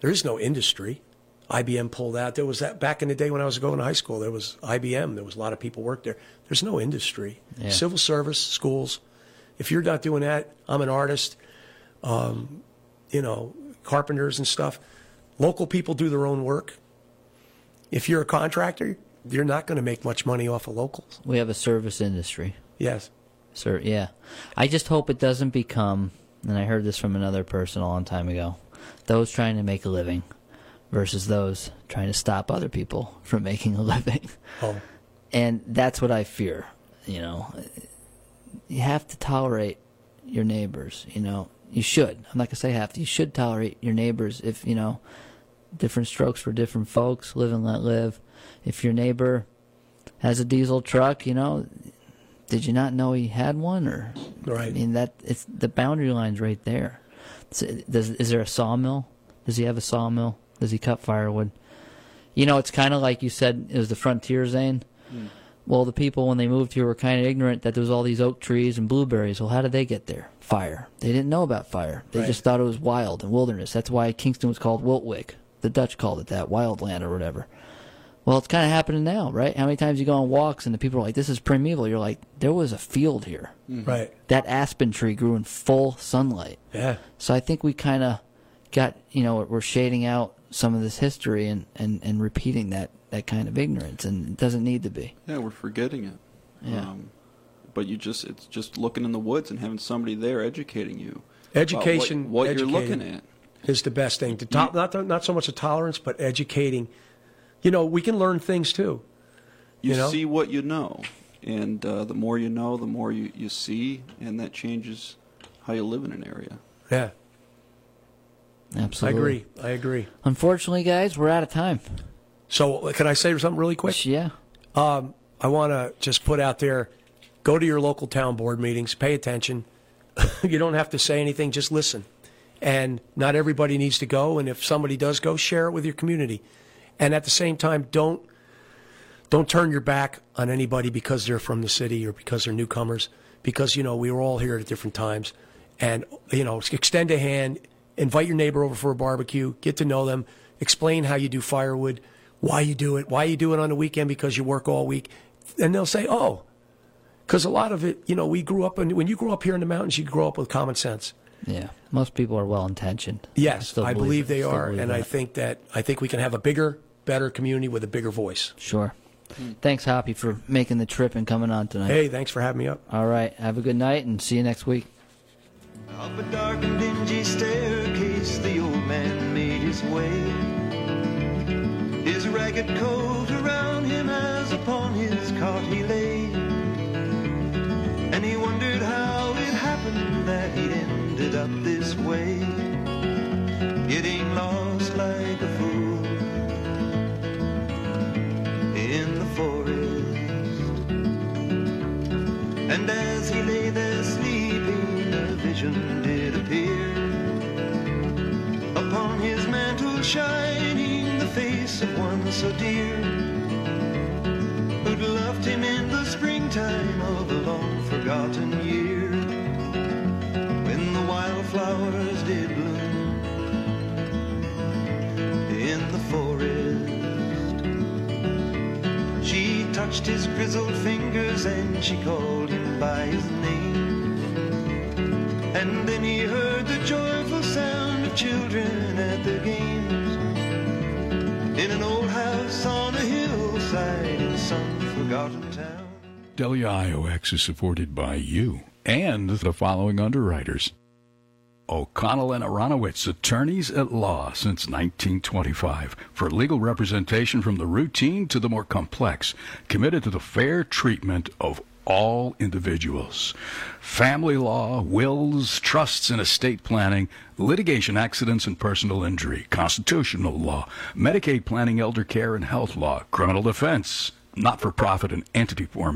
There is no industry. IBM pulled out. There was that back in the day when I was going to high school. There was IBM. There was a lot of people worked there. There's no industry. Yeah. Civil service, schools. If you're not doing that, I'm an artist. Um, you know, carpenters and stuff. Local people do their own work. If you're a contractor, you're not going to make much money off of locals. We have a service industry. Yes. Sir, yeah. I just hope it doesn't become, and I heard this from another person a long time ago, those trying to make a living versus those trying to stop other people from making a living. Oh, And that's what I fear, you know. You have to tolerate your neighbors, you know. You should. I'm not going to say have to. You should tolerate your neighbors if, you know, different strokes for different folks, live and let live. If your neighbor has a diesel truck, you know, did you not know he had one or Right. I mean that it's the boundary line's right there. Does is there a sawmill? Does he have a sawmill? Does he cut firewood? You know, it's kind of like you said it was the frontier zone. Hmm. Well, the people when they moved here were kind of ignorant that there was all these oak trees and blueberries. Well, how did they get there? Fire. They didn't know about fire. They Right. just thought it was wild and wilderness. That's why Kingston was called Wiltwyck. The Dutch called it that, wild land or whatever. Well, it's kind of happening now, right? How many times you go on walks and the people are like, "This is primeval." You're like, "There was a field here. right. That aspen tree grew in full sunlight." Yeah. So I think we kind of got, you know, we're shading out some of this history and, and, and repeating that, that kind of ignorance, and it doesn't need to be. Yeah, we're forgetting it. Yeah. Um, but you just it's just looking in the woods and having somebody there educating you. about Education, what, what you're looking at. is the best thing. To top, not not so much a tolerance, but educating. You know, we can learn things too. You, You know? see what you know, and uh, the more you know, the more you, you see, and that changes how you live in an area. Yeah, Absolutely. I agree. I agree. Unfortunately, guys, we're out of time. So, can I say something really quick? Yeah. Um, I want to just put out there: go to your local town board meetings, pay attention. you don't have to say anything; just listen. And not everybody needs to go. And if somebody does go, share it with your community. And at the same time, don't don't turn your back on anybody because they're from the city or because they're newcomers. Because you know we were all here at different times, and you know extend a hand, invite your neighbor over for a barbecue, get to know them, explain how you do firewood, why you do it, why you do it on the weekend because you work all week, and they'll say, oh, because a lot of it, you know, we grew up and when you grew up here in the mountains, you grow up with common sense. Yeah. Most people are well intentioned. Yes, still I believe it. they are, believe and I think that I think we can have a bigger, better community with a bigger voice. Sure. Thanks, Hoppy, for making the trip and coming on tonight. Hey, thanks for having me up. All right. Have a good night and see you next week. Up a dark and dingy staircase, the old man made his way. His ragged coat around him as upon his cot he lay. And he wondered how it happened that he'd ended up this way. Getting lost like as he lay there sleeping, a vision did appear. Upon his mantle shining the face of one so dear, who'd loved him in the springtime of a long forgotten year, touched his grizzled fingers and she called him by his name. And then he heard the joyful sound of children at their games. In an old house on a hillside in some forgotten town. WIOX is supported by you and the following underwriters. O'Connell and Aronowitz, attorneys at law since 1925, for legal representation from the routine to the more complex, committed to the fair treatment of all individuals. Family law, wills, trusts and estate planning, litigation accidents and personal injury, constitutional law, Medicaid planning, elder care and health law, criminal defense, not for profit and entity formation.